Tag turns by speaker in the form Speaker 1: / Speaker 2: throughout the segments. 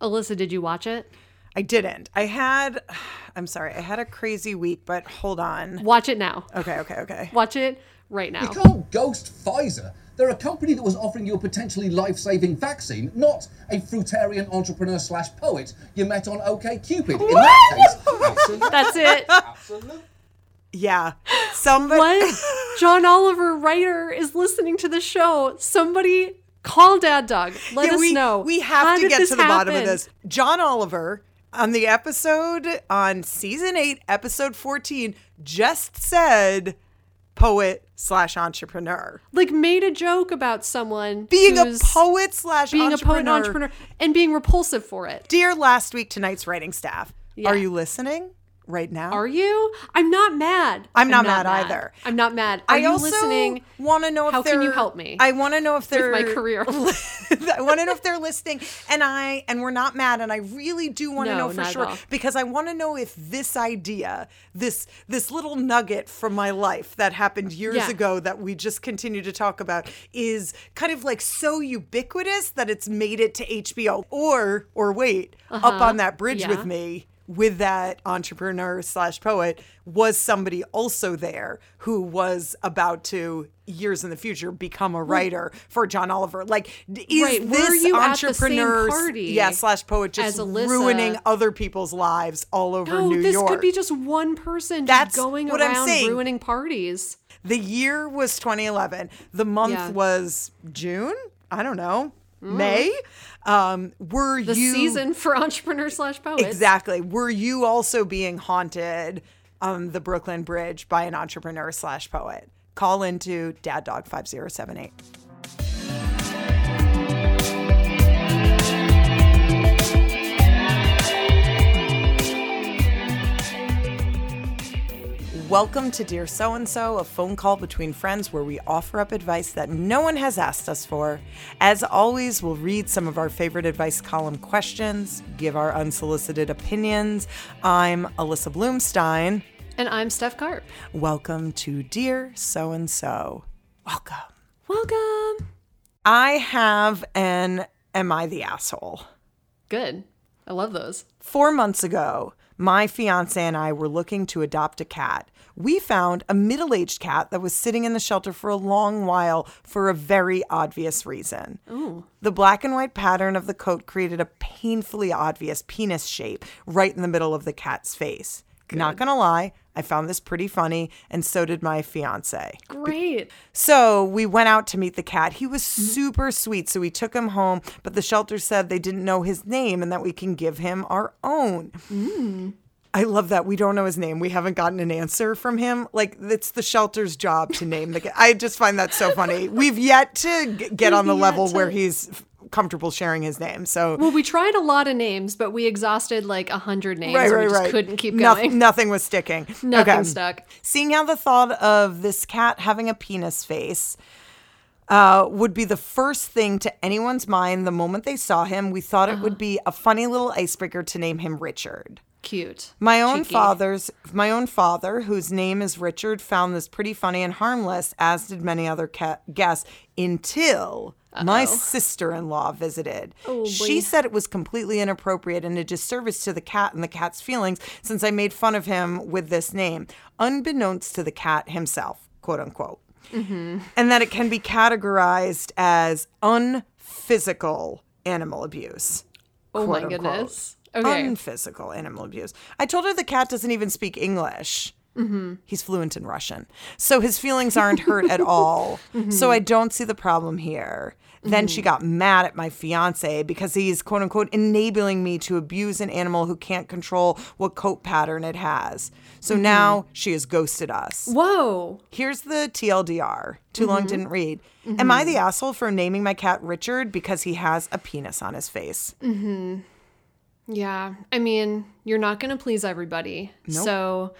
Speaker 1: Alyssa, did you watch it?
Speaker 2: I didn't. I had, I'm sorry, I had a crazy week, but hold on.
Speaker 1: Watch it now.
Speaker 2: Okay, okay, okay.
Speaker 1: Watch it right now.
Speaker 3: You can't ghost Pfizer. They're a company that was offering you a potentially life-saving vaccine, not a fruitarian entrepreneur slash poet you met on OKCupid. In that case, absolutely.
Speaker 1: That's it.
Speaker 3: absolutely.
Speaker 2: Yeah. Somebody.
Speaker 1: What? John Oliver, writer, is listening to the show. Somebody call Dad Dog. Let
Speaker 2: Yeah,
Speaker 1: us
Speaker 2: we,
Speaker 1: know.
Speaker 2: We have to get to the bottom of this. John Oliver on the episode on season eight, episode 14, just said poet slash entrepreneur.
Speaker 1: Like, made a joke about someone
Speaker 2: Being a poet slash
Speaker 1: being a poet and entrepreneur and being repulsive for it.
Speaker 2: Dear last week tonight's writing staff,
Speaker 1: Yeah.
Speaker 2: are you listening right now?
Speaker 1: Are you? I'm not mad.
Speaker 2: I'm not mad either.
Speaker 1: I'm not mad. Are
Speaker 2: I
Speaker 1: you
Speaker 2: also
Speaker 1: listening?
Speaker 2: want to know if
Speaker 1: How can you help me
Speaker 2: I want to know if they're
Speaker 1: my career?
Speaker 2: I want to know if they're listening, and I and we're not mad, and I really do want to
Speaker 1: No,
Speaker 2: know for sure because I want to know if this idea, this this little nugget from my life that happened years
Speaker 1: Yeah.
Speaker 2: ago that we just continue to talk about is kind of like so ubiquitous that it's made it to HBO, or or wait, up on that bridge
Speaker 1: Uh-huh. Yeah.
Speaker 2: with me with that entrepreneur slash poet was somebody also there who was about to years in the future become a writer for John Oliver. Like, is
Speaker 1: Right, were
Speaker 2: this
Speaker 1: you at the same
Speaker 2: entrepreneur,
Speaker 1: party
Speaker 2: yeah, slash poet, just ruining other people's lives all over
Speaker 1: No,
Speaker 2: New
Speaker 1: this
Speaker 2: York?
Speaker 1: could be just one person just
Speaker 2: That's
Speaker 1: going
Speaker 2: what I'm
Speaker 1: around
Speaker 2: saying.
Speaker 1: ruining parties.
Speaker 2: the year was 2011. The month
Speaker 1: Yeah.
Speaker 2: was June. I don't know. May. Um, were you
Speaker 1: The
Speaker 2: you
Speaker 1: season for entrepreneur slash poet?
Speaker 2: Exactly. Were you also being haunted on the Brooklyn Bridge by an entrepreneur slash poet? Call into Dad Dog 5078. Welcome to Dear So and So, a phone call between friends where we offer up advice that no one has asked us for. As always, we'll read some of our favorite advice column questions, give our unsolicited opinions. I'm Alyssa Bloomstein.
Speaker 1: And I'm Steph Karp.
Speaker 2: Welcome to Dear So and So. Welcome.
Speaker 1: Welcome.
Speaker 2: I have an Am I the Asshole?
Speaker 1: Good. I love those.
Speaker 2: Four months ago, my fiance and I were looking to adopt a cat. We found a middle aged cat that was sitting in the shelter for a long while for a very obvious reason. The black and white pattern of the coat created a painfully obvious penis shape right in the middle of the cat's face. Not gonna lie, I found this pretty funny, and so did my fiance.
Speaker 1: Great.
Speaker 2: So we went out to meet the cat. He was super sweet. So we took him home, but the shelter said they didn't know his name and that we can give him our own. Mm. I love that. We don't know his name. We haven't gotten an answer from him. Like, it's the shelter's job to name the cat. I just find that so funny. We've yet to g- get on the level
Speaker 1: yet
Speaker 2: where he's comfortable sharing his name. So.
Speaker 1: Well, we tried a lot of names, but we exhausted like a hundred names.
Speaker 2: Right,
Speaker 1: and
Speaker 2: right,
Speaker 1: we just
Speaker 2: right.
Speaker 1: couldn't keep
Speaker 2: Noth-
Speaker 1: going.
Speaker 2: nothing was sticking.
Speaker 1: Nothing
Speaker 2: Okay.
Speaker 1: stuck.
Speaker 2: Seeing how the thought of this cat having a penis face uh, would be the first thing to anyone's mind the moment they saw him, we thought it
Speaker 1: Uh-huh.
Speaker 2: would be a funny little icebreaker to name him Richard.
Speaker 1: Cute.
Speaker 2: My own
Speaker 1: Cheeky.
Speaker 2: father's my own father, whose name is Richard, found this pretty funny and harmless, as did many other ca- guests, until my sister-in-law visited. Oh,
Speaker 1: she
Speaker 2: said it was completely inappropriate and a disservice to the cat and the cat's feelings since I made fun of him with this name, unbeknownst to the cat himself, quote unquote. Mm-hmm. And that it can be categorized as unphysical animal abuse.
Speaker 1: Oh my
Speaker 2: unquote.
Speaker 1: goodness. Okay.
Speaker 2: Unphysical animal abuse. I told her the cat doesn't even speak English.
Speaker 1: Mm-hmm.
Speaker 2: He's fluent in Russian. So his feelings aren't hurt at all.
Speaker 1: Mm-hmm.
Speaker 2: So I don't see the problem here. Then she got mad at my fiance because he's quote unquote enabling me to abuse an animal who can't control what coat pattern it has. So
Speaker 1: Mm-hmm.
Speaker 2: now she has ghosted us.
Speaker 1: Whoa.
Speaker 2: Here's the TLDR. Too
Speaker 1: Mm-hmm.
Speaker 2: long didn't read. Am I the asshole for naming my cat Richard because he has a penis on his face?
Speaker 1: Yeah. I mean, you're not going to please everybody. So,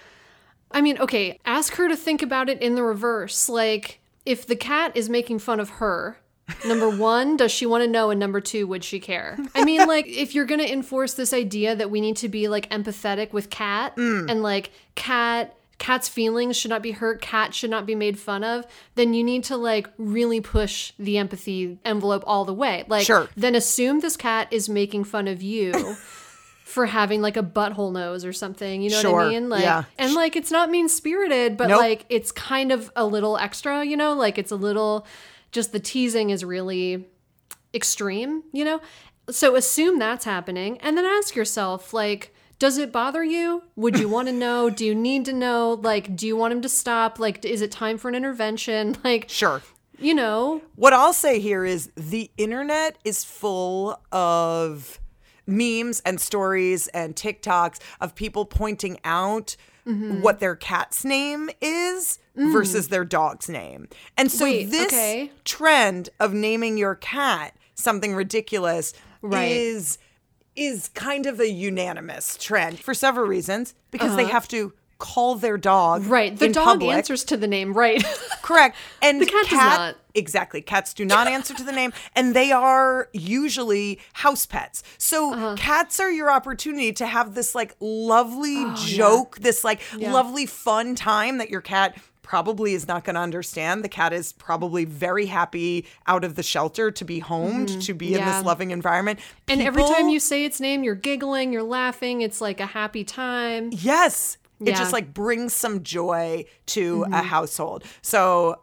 Speaker 1: I mean, okay, ask her to think about it in the reverse. Like, if the cat is making fun of her, number one, does she want to know? And number two, would she care? I mean, like, if you're going to enforce this idea that we need to be like empathetic with cat mm. and like cat cat's feelings should not be hurt, cat should not be made fun of, then you need to like really push the empathy envelope all the way. Like
Speaker 2: Sure.
Speaker 1: then assume this cat is making fun of you. For having like a butthole nose or something, you know what I mean? Like,
Speaker 2: yeah.
Speaker 1: and like it's not mean spirited, but
Speaker 2: Nope.
Speaker 1: like it's kind of a little extra, you know? Like it's a little, just the teasing is really extreme, you know? So assume that's happening and then ask yourself, like, does it bother you? Would you want to know? Do you need to know? Like, do you want him to stop? Like, is it time for an intervention? Like,
Speaker 2: Sure.
Speaker 1: you know,
Speaker 2: What I'll say here is the internet is full of memes and stories and TikToks of people pointing out
Speaker 1: Mm-hmm.
Speaker 2: what their cat's name is versus their dog's name. And so
Speaker 1: Mm. Wait,
Speaker 2: this
Speaker 1: okay.
Speaker 2: trend of naming your cat something ridiculous
Speaker 1: Right.
Speaker 2: is is kind of a unanimous trend for several reasons because they have to call their dog
Speaker 1: Uh-huh. right. The dog
Speaker 2: public.
Speaker 1: answers to the name, right?
Speaker 2: Correct. And
Speaker 1: The cat does not.
Speaker 2: Exactly. Cats do not answer to the name, and they are usually house pets. So
Speaker 1: Uh-huh.
Speaker 2: cats are your opportunity to have this like lovely
Speaker 1: Oh,
Speaker 2: joke, this like lovely fun time that your cat probably is not going to understand. The cat is probably very happy out of the shelter to be homed, to be in
Speaker 1: Mm-hmm.
Speaker 2: This loving environment.
Speaker 1: and every time you say its name, you're giggling, you're laughing. It's like a happy time.
Speaker 2: Yes. It
Speaker 1: Yeah. Mm-hmm.
Speaker 2: just like brings some joy to a household. So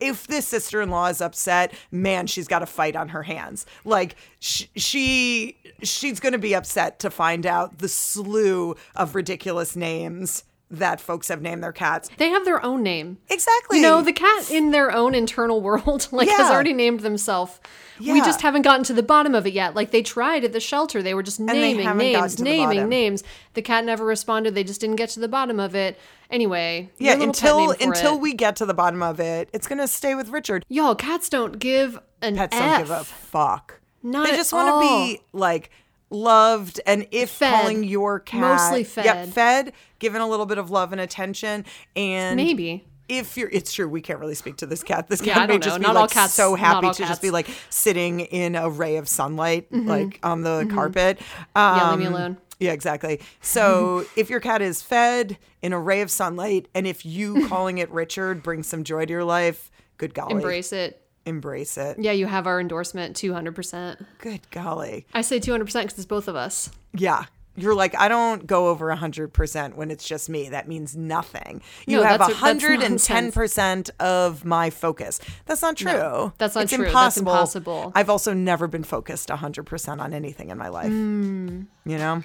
Speaker 2: if this sister-in-law is upset, man, she's got a fight on her hands. Like sh- she she's going to be upset to find out the slew of ridiculous names that folks have named their cats.
Speaker 1: They have their own name.
Speaker 2: Exactly.
Speaker 1: You know, the cat in their own internal world, like, has already named themselves. We just haven't gotten to the bottom of it yet. Like, they tried at the shelter. They were just naming names,
Speaker 2: to the
Speaker 1: naming names. The cat never responded. They just didn't get to the bottom of it. Anyway,
Speaker 2: yeah,
Speaker 1: your little pet
Speaker 2: until until
Speaker 1: it.
Speaker 2: we get to the bottom of it, it's going to stay with Richard.
Speaker 1: Y'all, cats don't give an
Speaker 2: Pets
Speaker 1: F.
Speaker 2: don't give a fuck.
Speaker 1: Not
Speaker 2: they just want to be like loved and if
Speaker 1: Fed.
Speaker 2: calling your cat
Speaker 1: Mostly
Speaker 2: Yep,
Speaker 1: fed.
Speaker 2: fed, given a little bit of love and attention and
Speaker 1: Maybe.
Speaker 2: if you're it's true we can't really speak to this cat this cat
Speaker 1: I
Speaker 2: may just
Speaker 1: know.
Speaker 2: be
Speaker 1: Not all
Speaker 2: like
Speaker 1: cats-
Speaker 2: so happy to just be.
Speaker 1: Mm-hmm.
Speaker 2: like sitting in a ray of sunlight like on the carpet
Speaker 1: Yeah, leave me
Speaker 2: Um,
Speaker 1: alone.
Speaker 2: yeah, exactly. So if your cat is fed in a ray of sunlight, and if you calling it Richard brings some joy to your life, good golly,
Speaker 1: Embrace it.
Speaker 2: Embrace it.
Speaker 1: Yeah, you have our endorsement 200%.
Speaker 2: Good golly.
Speaker 1: I say 200% because it's both of us.
Speaker 2: Yeah. You're like, I don't go over 100% when it's just me. That means nothing. You
Speaker 1: No,
Speaker 2: have
Speaker 1: that's a-
Speaker 2: 110% of my focus. That's not true.
Speaker 1: that's not
Speaker 2: it's
Speaker 1: true. That's
Speaker 2: Impossible.
Speaker 1: impossible.
Speaker 2: I've also never been focused 100% on anything in my life.
Speaker 1: Hmm.
Speaker 2: You know?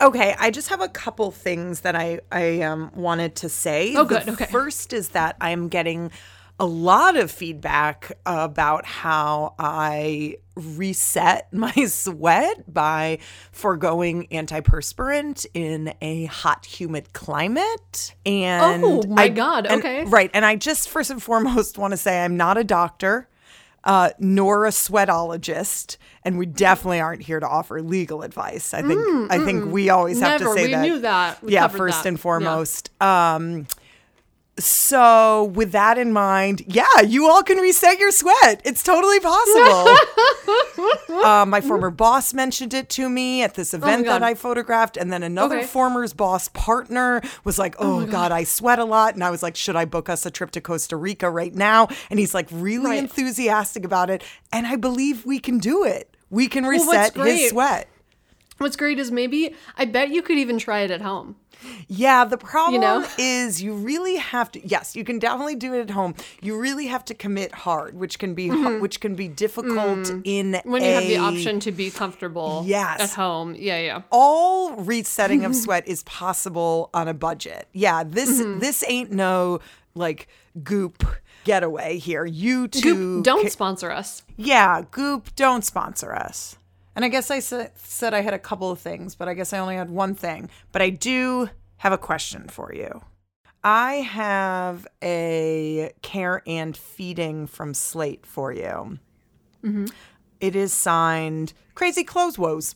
Speaker 2: Okay, I just have a couple things that I I um, wanted to say.
Speaker 1: Oh,
Speaker 2: The
Speaker 1: good, okay.
Speaker 2: First is that I'm getting a lot of feedback about how I reset my sweat by foregoing antiperspirant in a hot, humid climate. And
Speaker 1: Oh, my
Speaker 2: I-
Speaker 1: God,
Speaker 2: and-
Speaker 1: okay.
Speaker 2: right. And I just first and foremost want to say I'm not a doctor. Uh, nor a sweatologist, and we definitely aren't here to offer legal advice. I think I think we always have
Speaker 1: Mm,
Speaker 2: to say
Speaker 1: We
Speaker 2: that.
Speaker 1: knew that. We
Speaker 2: yeah, first
Speaker 1: that.
Speaker 2: and
Speaker 1: Yeah.
Speaker 2: foremost. Um, so with that in mind, yeah, you all can reset your sweat. It's totally possible. uh, my former boss mentioned it to me at this event that
Speaker 1: Oh God.
Speaker 2: I photographed, and then another
Speaker 1: Okay.
Speaker 2: former's boss partner was like, "Oh, God. I sweat a lot," and I was like, "Should I book us a trip to Costa Rica right now?" And he's like, really
Speaker 1: Right.
Speaker 2: enthusiastic about it, and I believe we can do it. We can reset his sweat.
Speaker 1: What's great is maybe, I bet you could even try it at home.
Speaker 2: Yeah, the problem
Speaker 1: know?
Speaker 2: is you really have to. Yes, you can definitely do it at home. You really have to commit hard, which can be which can be difficult in
Speaker 1: Mm-hmm. When you have the option to be comfortable
Speaker 2: Yes.
Speaker 1: at home. Yeah, yeah.
Speaker 2: all resetting of sweat is possible on a budget. Yeah, this
Speaker 1: Mm-hmm.
Speaker 2: this ain't no like goop getaway here. You two
Speaker 1: Goop, don't
Speaker 2: ca-
Speaker 1: sponsor us.
Speaker 2: yeah, Goop, don't sponsor us. And I guess I sa- said I had a couple of things, but I guess I only had one thing. But I do have a question for you. I have a care and feeding from Slate for you. Mm-hmm. It is signed Crazy Clothes Woes.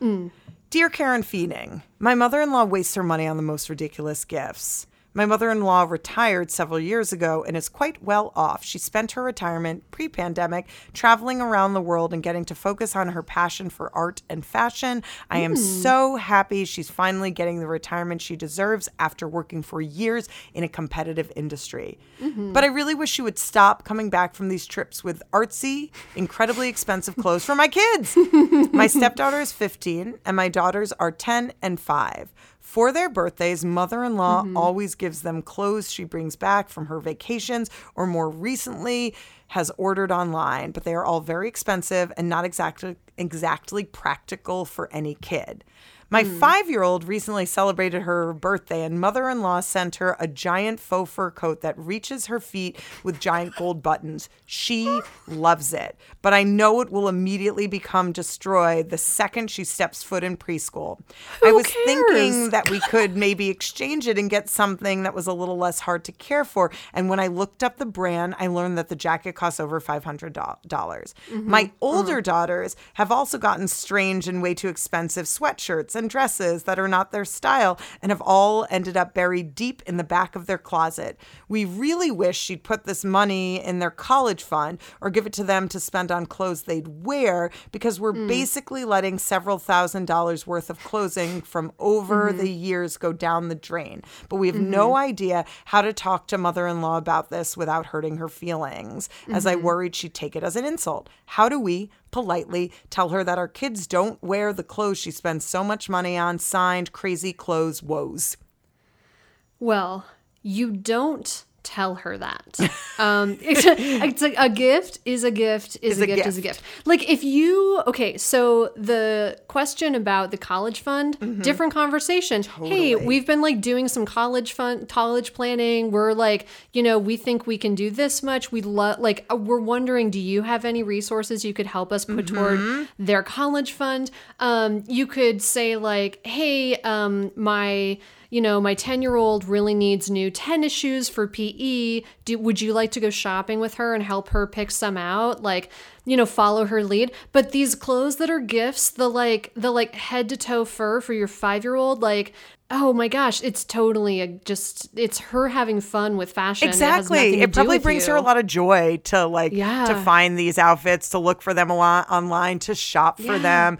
Speaker 2: Mm. Dear Care and Feeding, my mother in law wastes her money on the most ridiculous gifts. My mother in law retired several years ago and is quite well off. She spent her retirement pre pandemic traveling around the world and getting to focus on her passion for art and fashion. I am hmm. so happy she's finally getting the retirement she deserves after working for years in a competitive industry. Mm-hmm. But I really wish she would stop coming back from these trips with artsy, incredibly expensive clothes for my kids. my stepdaughter is 15 and my daughters are 10 and 5. For their birthdays, mother in law mm-hmm. always gives them clothes she brings back from her vacations or more recently has ordered online, but they are all very expensive and not exactly exactly practical for any kid. My hmm. five year old recently celebrated her birthday, and mother in law sent her a giant faux fur coat that reaches her feet with giant gold buttons. She loves it, but I know it will immediately become destroyed the second she steps foot in preschool.
Speaker 1: Who I
Speaker 2: was
Speaker 1: cares?
Speaker 2: thinking that we could maybe exchange it and get something that was a little less hard to care for. And when I looked up the brand, I learned that the jacket costs over $500. dollars mm-hmm. My mm-hmm. older daughters have also gotten strange and way too expensive sweatshirts and dresses that are not their style and have all ended up buried deep in the back of their closet. We really wish she'd put this money in their college fund or give it to them to spend on clothes they'd wear because we're mm. basically letting several thousand dollars worth of clothing from over mm-hmm. the years go down the drain. But we have no mm-hmm. idea how to talk to mother in law about this without hurting her feelings, as I mm-hmm. worried she'd take it as an insult. How do we politely tell her that our kids don't wear the clothes she spends so much money on? Signed, Crazy Clothes Woes.
Speaker 1: Well, you don't tell her that. Um, it's, it's like a gift is a gift is, a,
Speaker 2: a
Speaker 1: gift, is a gift. Like if you okay, so the question about the college fund, different conversation. Hey, we've been like doing some college fund, college planning. We're like, you know, we think we can do this much. We love like uh, we're wondering, do you have any resources you could help us put toward their college fund? Um, you could say like, hey, um, my you know, my 10 year old really needs new tennis shoes for PE. Do, would you like to go shopping with her and help her pick some out? Like, you know, follow her lead. But these clothes that are gifts, the like, the like head to toe fur for your five year old, like, oh my gosh, it's totally a, just, it's her having fun with fashion.
Speaker 2: Exactly.
Speaker 1: It, has nothing to
Speaker 2: It, probably brings
Speaker 1: you.
Speaker 2: her a lot of joy to like to find these outfits, to look for them a lot online, to shop for
Speaker 1: Yeah.
Speaker 2: them.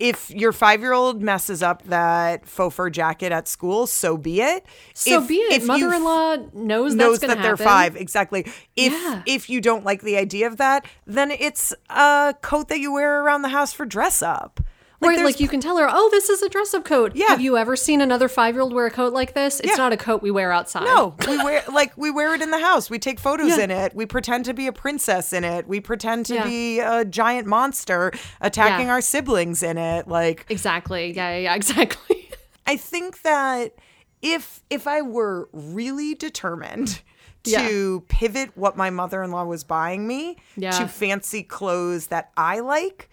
Speaker 2: If your five year old messes up that faux fur jacket at school, so be it.
Speaker 1: So
Speaker 2: If-
Speaker 1: be it.
Speaker 2: if
Speaker 1: Mother in law knows,
Speaker 2: knows that they're five exactly if
Speaker 1: Yeah.
Speaker 2: if you don't like the idea of that then it's a coat that you wear around the house for dress up
Speaker 1: Right,
Speaker 2: there's-
Speaker 1: like you can tell her, oh, this is a dress up coat.
Speaker 2: Yeah.
Speaker 1: Have you ever seen another five year old wear a coat like this? It's
Speaker 2: Yeah.
Speaker 1: not a coat we wear outside.
Speaker 2: no we wear like we wear it in the house we take photos
Speaker 1: Yeah.
Speaker 2: in it we pretend to be a princess in it we pretend to
Speaker 1: Yeah.
Speaker 2: be a giant monster attacking our siblings in it like
Speaker 1: Exactly. Yeah, yeah, yeah, exactly.
Speaker 2: I think that if if I were really determined to pivot what my mother-in-law was buying me to fancy clothes that I like,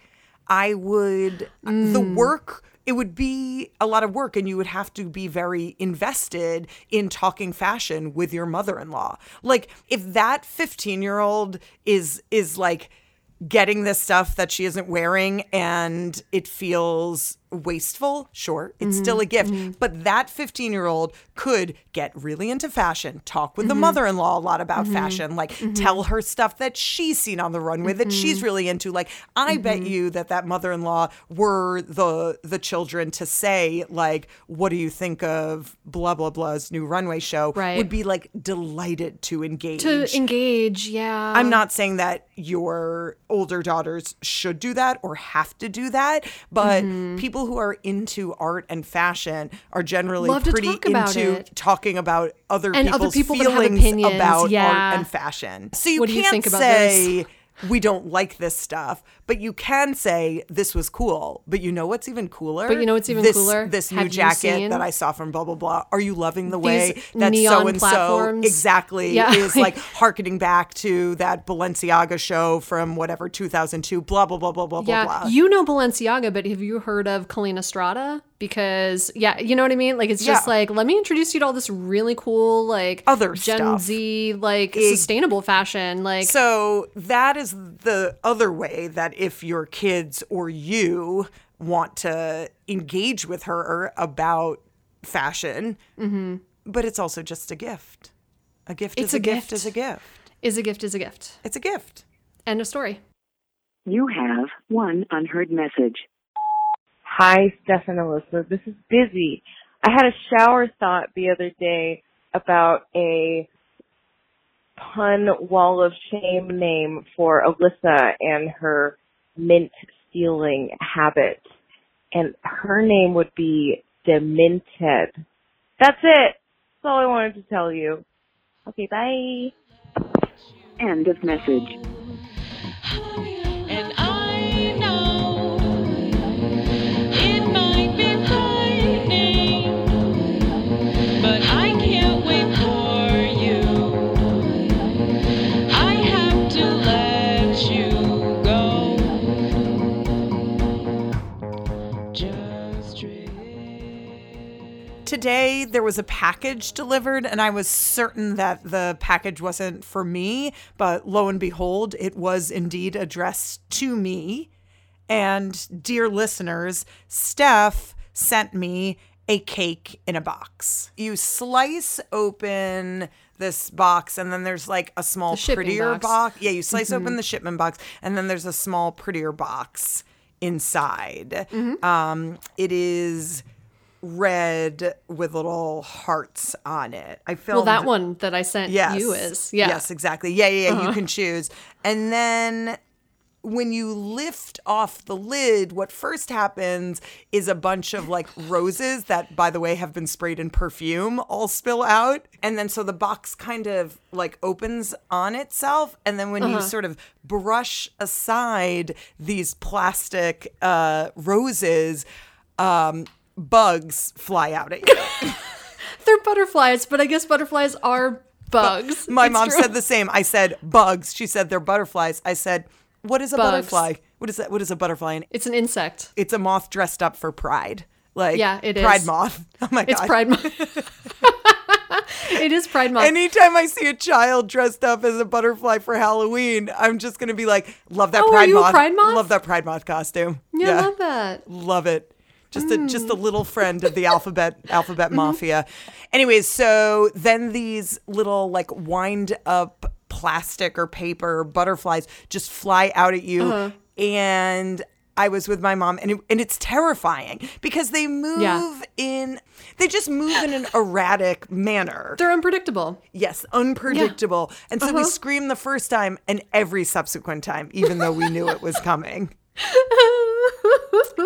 Speaker 2: I would the
Speaker 1: Mm.
Speaker 2: work it would be a lot of work and you would have to be very invested in talking fashion with your mother-in-law. Like if that 15-year-old is is like getting this stuff that she isn't wearing and it feels wasteful, sure, it's
Speaker 1: Mm-hmm.
Speaker 2: still a gift. But that 15 year old could get really into fashion, talk with the
Speaker 1: Mm-hmm.
Speaker 2: mother in law a lot about fashion, like tell her stuff that she's seen on the runway that
Speaker 1: Mm-hmm.
Speaker 2: she's really into. Like, I bet you that that mother in law were the the children to say, like, what do you think of blah, blah, blah's new runway show?
Speaker 1: Right.
Speaker 2: Would be like delighted to engage.
Speaker 1: to engage, yeah.
Speaker 2: I'm not saying that your older daughters should do that or have to do that, but people who are into art and fashion are generally
Speaker 1: Love
Speaker 2: pretty
Speaker 1: talk
Speaker 2: into talking about other
Speaker 1: And other
Speaker 2: people's
Speaker 1: people
Speaker 2: feelings about
Speaker 1: yeah.
Speaker 2: art and fashion. So you
Speaker 1: What you
Speaker 2: can't
Speaker 1: think about
Speaker 2: say we don't like this stuff, but you can say this was cool. But you know what's even cooler?
Speaker 1: But you know what's even
Speaker 2: this,
Speaker 1: cooler?
Speaker 2: This new
Speaker 1: Have
Speaker 2: jacket that I saw from blah blah blah. Are you loving the way that so and so exactly
Speaker 1: Yeah.
Speaker 2: is like harkening back to that Balenciaga show from whatever 2002, blah, blah, blah, blah, blah,
Speaker 1: Yeah,
Speaker 2: blah, blah.
Speaker 1: you know Balenciaga, but have you heard of Collina Strada? Because yeah, you know what I mean? Like it's just
Speaker 2: Yeah.
Speaker 1: like let me introduce you to all this really cool like
Speaker 2: Other
Speaker 1: Gen
Speaker 2: stuff.
Speaker 1: Z like sustainable fashion. Like
Speaker 2: So that is the other way that if your kids or you want to engage with her about fashion, but it's also just a gift. A gift
Speaker 1: Mm-hmm. It's
Speaker 2: is a,
Speaker 1: a
Speaker 2: gift.
Speaker 1: gift.
Speaker 2: is a gift.
Speaker 1: is a gift is a gift.
Speaker 2: It's a gift.
Speaker 1: End of story.
Speaker 4: You have one unheard message.
Speaker 5: Hi, Stefan and Alyssa. This is Busy. I had a shower thought the other day about a pun wall of shame name for Alyssa and her mint stealing habit. And her name would be Demented. That's it. That's all I wanted to tell you. Okay, bye.
Speaker 4: End of message.
Speaker 2: Today there was a package delivered, and I was certain that the package wasn't for me, but lo and behold, it was indeed addressed to me. And dear listeners, Steph sent me a cake in a box. You slice open this box, and then there's like a small, prettier
Speaker 1: box.
Speaker 2: box. Yeah, you slice open the shipment box, and then there's a small, prettier box inside. Um, it is red with little hearts on it. I
Speaker 1: Well, that one that I sent
Speaker 2: yes.
Speaker 1: you is yeah. Uh-huh.
Speaker 2: Yes, exactly. Yeah, yeah, yeah. You can choose. And then when you lift off the lid, what first happens is a bunch of like roses that, by the way, have been sprayed in perfume all spill out. And then so the box kind of like opens on itself. And then when
Speaker 1: Uh-huh.
Speaker 2: you sort of brush aside these plastic uh, roses, um, bugs fly out at you.
Speaker 1: They're butterflies, but I guess butterflies are bugs.
Speaker 2: My
Speaker 1: It's
Speaker 2: mom
Speaker 1: true.
Speaker 2: said the same. I said bugs. She said they're butterflies. I said, what is a
Speaker 1: Bugs.
Speaker 2: butterfly? What is that? What is a butterfly? And
Speaker 1: it's an insect.
Speaker 2: it's a moth dressed up for pride. Like
Speaker 1: Yeah, it
Speaker 2: Pride
Speaker 1: is.
Speaker 2: moth. Oh my god, It's.
Speaker 1: Pride moth. it is Pride Month.
Speaker 2: Anytime I see a child dressed up as a butterfly for Halloween, I'm just gonna be like, love that
Speaker 1: Oh,
Speaker 2: pride moth.
Speaker 1: Pride moth?
Speaker 2: Love that pride moth costume.
Speaker 1: yeah, I love that.
Speaker 2: Love it. Just a just a
Speaker 1: Mm.
Speaker 2: little friend of the alphabet
Speaker 1: Mm-hmm.
Speaker 2: alphabet mafia. Anyways, so then these little like wind up plastic or paper butterflies just fly out at you
Speaker 1: Uh-huh.
Speaker 2: and I was with my mom and it, and it's terrifying because they move
Speaker 1: Yeah.
Speaker 2: in they just move in an erratic manner.
Speaker 1: They're unpredictable.
Speaker 2: Yes, unpredictable. And so we
Speaker 1: Uh-huh.
Speaker 2: screamed the first time and every subsequent time, even though we knew it was coming.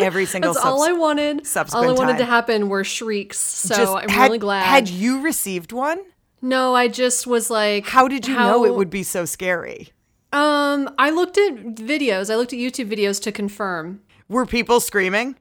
Speaker 2: Every single
Speaker 1: That's all I
Speaker 2: subs-
Speaker 1: wanted. All I
Speaker 2: subsequent
Speaker 1: wanted to happen were shrieks. So
Speaker 2: Just
Speaker 1: I'm
Speaker 2: had-
Speaker 1: really glad.
Speaker 2: Had you received one?
Speaker 1: no, I just was like,
Speaker 2: How did you know it would be so scary?
Speaker 1: Um, I looked at videos. I looked at YouTube videos to confirm.
Speaker 2: Were people screaming?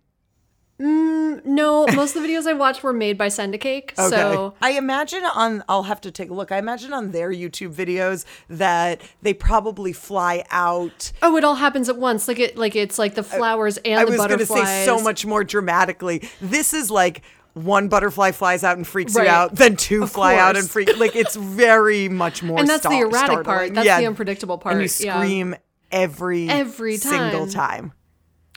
Speaker 1: Mm, no, most of the videos I watched were made by Sendacake.
Speaker 2: Okay.
Speaker 1: So
Speaker 2: I imagine on I'll have to take a look. I imagine on their YouTube videos that they probably fly out.
Speaker 1: oh, it all happens at once. Like it, like it's like the uh, flowers and
Speaker 2: I
Speaker 1: the
Speaker 2: was going to
Speaker 1: butterflies.
Speaker 2: say so much more dramatically. This is like one butterfly flies out and freaks
Speaker 1: Right.
Speaker 2: you out, then two
Speaker 1: Of
Speaker 2: fly out and freak. Like it's very much more.
Speaker 1: And that's the erratic part. That's
Speaker 2: Yeah.
Speaker 1: the unpredictable part.
Speaker 2: And you
Speaker 1: part. Yeah.
Speaker 2: scream every
Speaker 1: Every
Speaker 2: single
Speaker 1: time.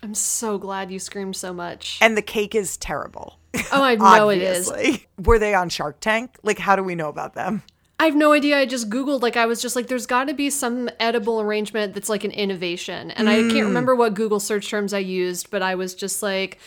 Speaker 1: I'm so glad you screamed so much.
Speaker 2: And the cake is terrible.
Speaker 1: Oh, I know it is.
Speaker 2: Were they on Shark Tank? Like, how do we know about them?
Speaker 1: I have no idea. I just Googled, like, I was just like, there's got to be some edible arrangement that's like an innovation. And I
Speaker 2: Mm.
Speaker 1: can't remember what Google search terms I used, but I was just like,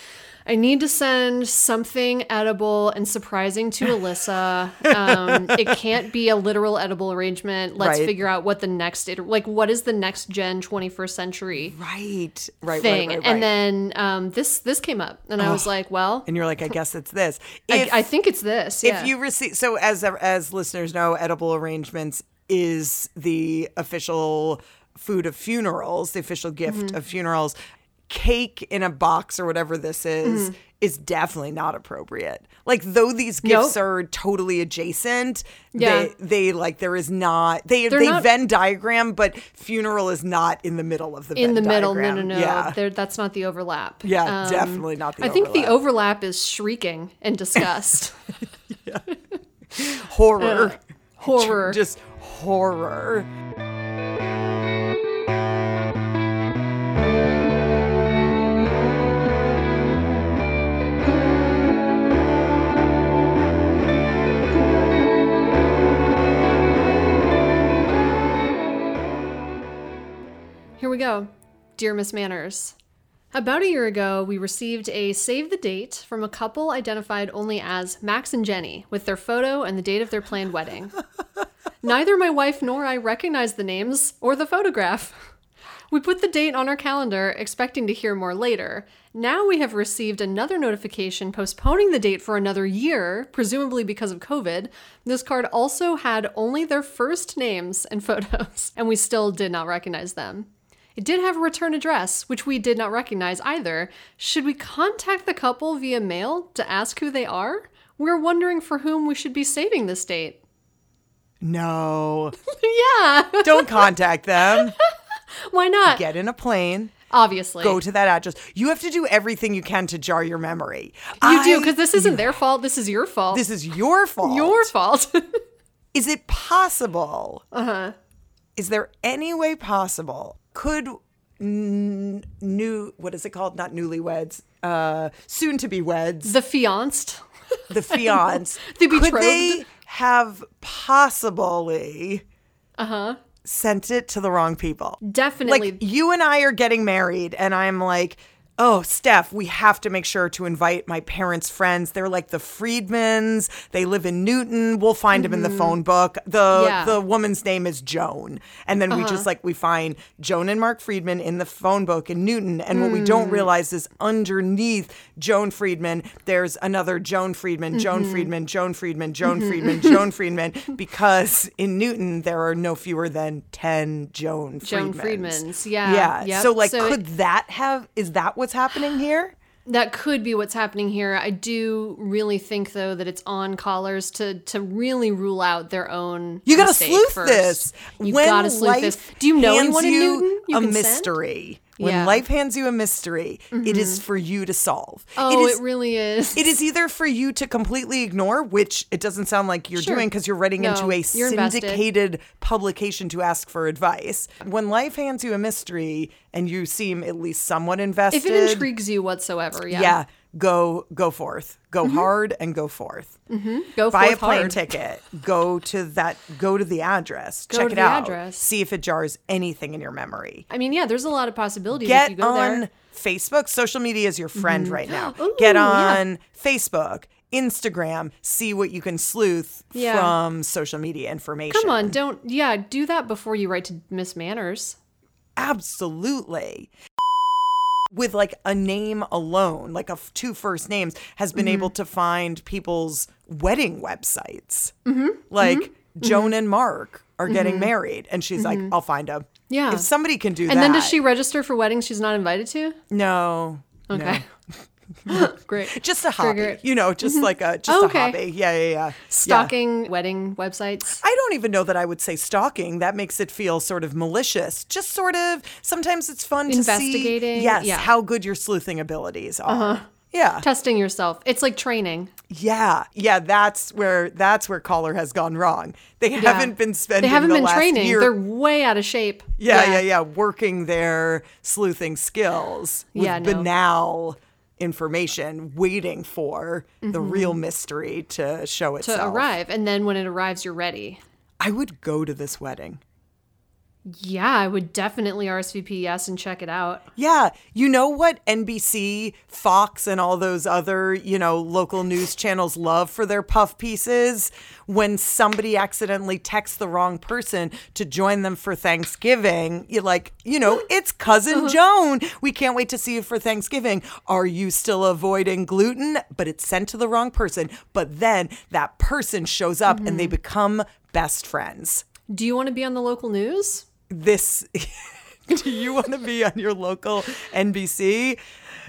Speaker 1: I need to send something edible and surprising to Alyssa. Um, it can't be a literal edible arrangement. Let's
Speaker 2: Right.
Speaker 1: figure out what the next, like, what is the next gen 21st century
Speaker 2: Right. Right.
Speaker 1: thing?
Speaker 2: Right. Right.
Speaker 1: And then um, this this came up, and I was like, well,
Speaker 2: and you're like, I guess it's this.
Speaker 1: I,
Speaker 2: If-
Speaker 1: I think it's this. Yeah.
Speaker 2: If you receive, so as as listeners know, edible arrangements is the official food of funerals, the official gift
Speaker 1: Mm-hmm.
Speaker 2: of funerals. Cake in a box or whatever this is is definitely not appropriate. Like though these gifts
Speaker 1: Nope.
Speaker 2: are totally adjacent,
Speaker 1: Yeah.
Speaker 2: they they like there is not they
Speaker 1: They're
Speaker 2: they
Speaker 1: not-
Speaker 2: Venn diagram, but funeral is not in the middle of the
Speaker 1: in the middle. No,
Speaker 2: diagram.
Speaker 1: no, no.
Speaker 2: Yeah.
Speaker 1: There, that's not the overlap. Um,
Speaker 2: Yeah, definitely not the overlap.
Speaker 1: I think the
Speaker 2: overlap.
Speaker 1: overlap is shrieking and disgust.
Speaker 2: horror.
Speaker 1: Horror.
Speaker 2: Just horror.
Speaker 1: Go. Dear Miss Manners. About a year ago, we received a save the date from a couple identified only as Max and Jenny with their photo and the date of their planned wedding. Neither my wife nor I recognized the names or the photograph. We put the date on our calendar, expecting to hear more later. Now we have received another notification postponing the date for another year, presumably because of COVID. This card also had only their first names and photos, and we still did not recognize them. It did have a return address, which we did not recognize either. Should we contact the couple via mail to ask who they are? We're wondering for whom we should be saving this date.
Speaker 2: No.
Speaker 1: yeah,
Speaker 2: Don't contact them.
Speaker 1: why not?
Speaker 2: Get in a plane.
Speaker 1: Obviously.
Speaker 2: Go to that address. You have to do everything you can to jar your memory.
Speaker 1: You do, because this isn't their fault. This is your fault.
Speaker 2: this is your fault.
Speaker 1: your fault.
Speaker 2: Is it possible? Uh
Speaker 1: Uh-huh.
Speaker 2: huh. Is there any way possible? Could n- new what is it called? Not newlyweds. Uh, soon to be weds.
Speaker 1: the fianced.
Speaker 2: The fiance.
Speaker 1: The betrothed.
Speaker 2: Could they have possibly? Uh huh. Sent it to the wrong people.
Speaker 1: Definitely.
Speaker 2: Like you and I are getting married, and I'm like, oh, Steph, we have to make sure to invite my parents' friends. They're like the Friedmans. They live in Newton. We'll find them in the phone book. The
Speaker 1: Mm-hmm. Yeah. Uh-huh.
Speaker 2: the woman's name is Joan, and then we just like we find Joan and Mark Friedman in the phone book in Newton. And what we
Speaker 1: Mm.
Speaker 2: don't realize is underneath Joan Friedman, there's another Joan Friedman, Joan
Speaker 1: Mm-hmm.
Speaker 2: Friedman, Joan Friedman, Joan Friedman, Joan Friedman, because in Newton there are no fewer than ten Joan
Speaker 1: Joan
Speaker 2: Friedmans.
Speaker 1: Yeah.
Speaker 2: Yeah.
Speaker 1: Yep.
Speaker 2: So like
Speaker 1: So
Speaker 2: could that have is that what's happening here?
Speaker 1: that could be what's happening here. I do really think though that it's on callers to to really rule out their own.
Speaker 2: You gotta sleuth
Speaker 1: first.
Speaker 2: this.
Speaker 1: You
Speaker 2: when
Speaker 1: gotta sleuth this. Do you know anyone in
Speaker 2: you
Speaker 1: Newton? You
Speaker 2: a
Speaker 1: can send?
Speaker 2: When
Speaker 1: Yeah. Mm-hmm.
Speaker 2: life hands you a mystery, it is for you to solve.
Speaker 1: Oh,
Speaker 2: it
Speaker 1: it,
Speaker 2: is
Speaker 1: really is.
Speaker 2: It is either for you to completely ignore, which it doesn't sound like you're
Speaker 1: Sure.
Speaker 2: doing because you're writing
Speaker 1: No,
Speaker 2: into a
Speaker 1: you're invested.
Speaker 2: syndicated publication to ask for advice. When life hands you a mystery and you seem at least somewhat invested,
Speaker 1: If it intrigues you whatsoever, yeah.
Speaker 2: yeah, go go forth, go mm-hmm. hard and go forth. Mm-hmm.
Speaker 1: Go
Speaker 2: Buy a plane
Speaker 1: hard.
Speaker 2: ticket. Go to that. Go to the address.
Speaker 1: Go
Speaker 2: check it out.
Speaker 1: address.
Speaker 2: See if it jars anything in your memory.
Speaker 1: I mean, yeah, there's a lot of possibilities if you
Speaker 2: Get
Speaker 1: go
Speaker 2: on
Speaker 1: there.
Speaker 2: Facebook. Social media is your friend mm-hmm. right now.
Speaker 1: Ooh,
Speaker 2: Get
Speaker 1: yeah.
Speaker 2: on Facebook, Instagram. See what you can sleuth
Speaker 1: Yeah.
Speaker 2: from social media information.
Speaker 1: Come on, don't yeah, do that before you write to Miss Manners.
Speaker 2: absolutely with like a name alone like a f- two first names has been
Speaker 1: Mm-hmm.
Speaker 2: able to find people's wedding websites
Speaker 1: Mm-hmm.
Speaker 2: like joan and mark are getting married and she's like i'll find them
Speaker 1: Yeah.
Speaker 2: if somebody can do that
Speaker 1: And then does she register for weddings she's not invited to?
Speaker 2: no
Speaker 1: Okay. Great.
Speaker 2: just a hobby you know just like a just
Speaker 1: Okay.
Speaker 2: a hobby yeah yeah yeah
Speaker 1: Stalking wedding websites.
Speaker 2: I don't even know that I would say stalking. That makes it feel sort of malicious. Just sort of. Sometimes it's fun to see.
Speaker 1: Investigating,
Speaker 2: Yes,
Speaker 1: yeah. Uh-huh.
Speaker 2: how good your sleuthing abilities are. Yeah,
Speaker 1: Testing yourself. It's like training.
Speaker 2: yeah, yeah. That's where that's where caller has gone wrong. They
Speaker 1: Yeah.
Speaker 2: haven't been spending.
Speaker 1: They haven't
Speaker 2: the
Speaker 1: been training.
Speaker 2: Year,
Speaker 1: They're way out of shape.
Speaker 2: yeah, yeah, yeah, Working their sleuthing skills with
Speaker 1: Yeah, no.
Speaker 2: banal information, waiting for the real mystery to show
Speaker 1: Mm-hmm. To arrive. And then when it arrives, you're ready.
Speaker 2: I would go to this wedding.
Speaker 1: Yeah, I would definitely RSVP yes and check it out.
Speaker 2: Yeah, you know what NBC, Fox, and all those other, you know, local news channels love for their puff pieces? When somebody accidentally texts the wrong person to join them for Thanksgiving, you're like, you know, it's cousin uh-huh. Joan. We can't wait to see you for Thanksgiving. Are you still avoiding gluten? But it's sent to the wrong person. But then that person shows up and they mm-hmm. become best friends.
Speaker 1: Do you want to be on the local news?
Speaker 2: This. Do you want to be on your local NBC,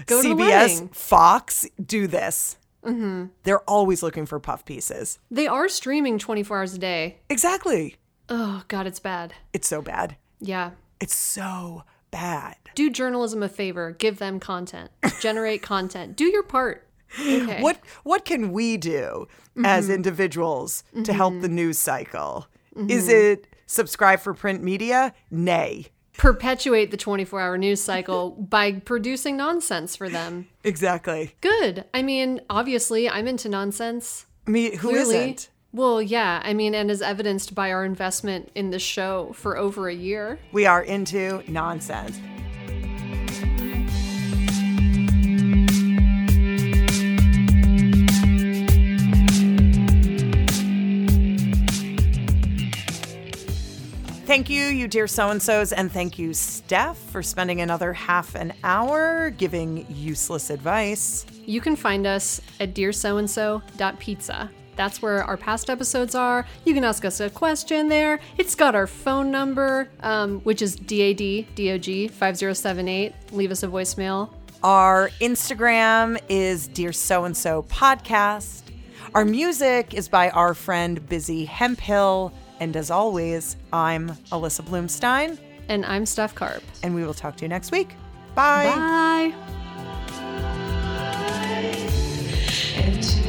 Speaker 1: Go
Speaker 2: CBS. Fox? Do this. Mm-hmm. They're always looking for puff pieces.
Speaker 1: They are streaming 24 hours a day.
Speaker 2: Exactly.
Speaker 1: Oh, God, it's bad.
Speaker 2: It's so bad.
Speaker 1: Yeah.
Speaker 2: It's so bad.
Speaker 1: Do journalism a favor. Give them content. Generate content. Do your part. Okay.
Speaker 2: What what can we do as mm-hmm. individuals to help mm-hmm. the news cycle? Is mm-hmm. it subscribe for print media? Nay.
Speaker 1: Perpetuate the 24 hour news cycle by producing nonsense for them.
Speaker 2: Exactly.
Speaker 1: Good. I mean, obviously, I'm into nonsense.
Speaker 2: Me who not
Speaker 1: Well, yeah. I mean, and as evidenced by our investment in the show for over a year.
Speaker 2: We are into nonsense. Thank you, you dear so and so's, and thank you, Steph, for spending another half an hour giving useless advice.
Speaker 1: You can find us at dearsoandso.pizza. That's where our past episodes are. You can ask us a question there. It's got our phone number, um, which is DAD DOG 5078. Leave us a voicemail.
Speaker 2: Our Instagram is Dear So and So Podcast. Our music is by our friend Busy Hemphill. And as always, I'm Alyssa Bloomstein,
Speaker 1: And I'm Steph Carp.
Speaker 2: and we will talk to you next week. Bye.
Speaker 1: Bye.
Speaker 6: Into